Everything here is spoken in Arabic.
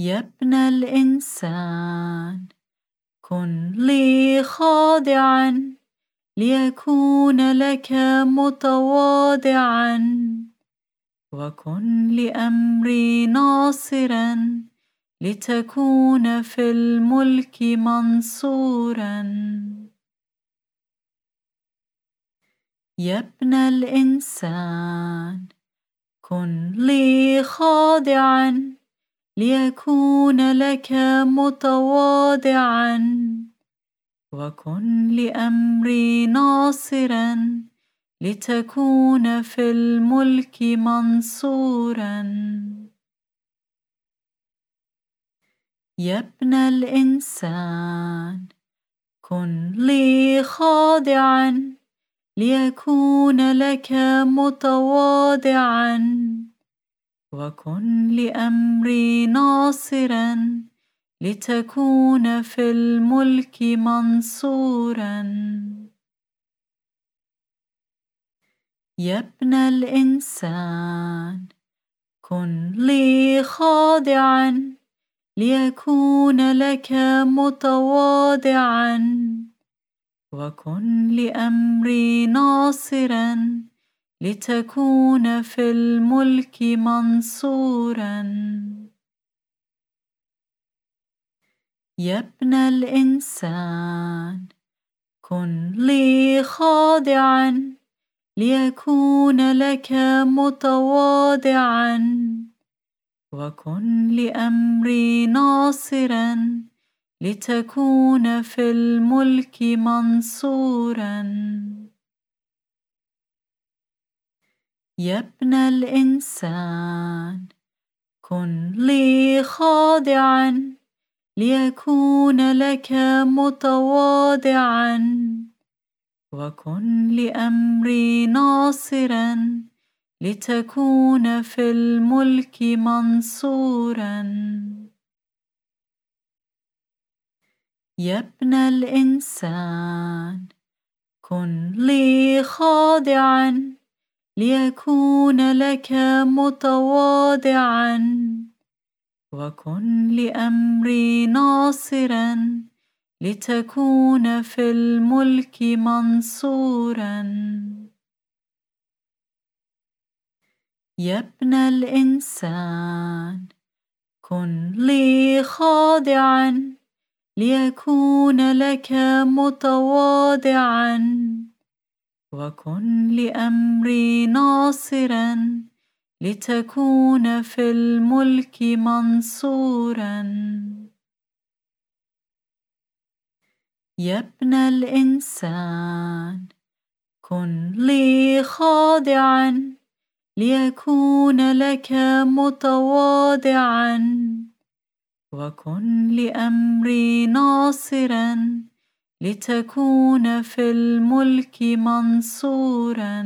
يا ابن الإنسان كن لي خاضعا ليكون لك متواضعا وكن لأمري ناصرا لتكون في الملك منصورا. يا ابن الإنسان كن لي خاضعا ليكون لك متواضعا وكن لأمري ناصرا لتكون في الملك منصورا. يا ابن الإنسان كن لي خاضعا ليكون لك متواضعا. وكن لأمري ناصرا لتكون في الملك منصورا. يا ابن الإنسان كن لي خاضعا ليكون لك متواضعا. وكن لأمري ناصرا لتكون في الملك منصورا. يا ابن الإنسان كن لي خاضعا ليكون لك متواضعا وكن لأمري ناصرا لتكون في الملك منصورا. يا ابن الإنسان كن لي خاضعا ليكون لك متواضعا وكن لأمري ناصرا لتكون في الملك منصورا. يا ابن الإنسان كن لي خاضعا ليكون لك متواضعا وكن لأمري ناصرا لتكون في الملك منصورا. يا ابن الإنسان كن لي خاضعا ليكون لك متواضعا. وكن لأمري ناصرا لتكون في الملك منصورا. يا ابن الإنسان كن لي خاضعا ليكون لك متواضعا. وكن لأمري ناصرا لتكون في الملك منصورا.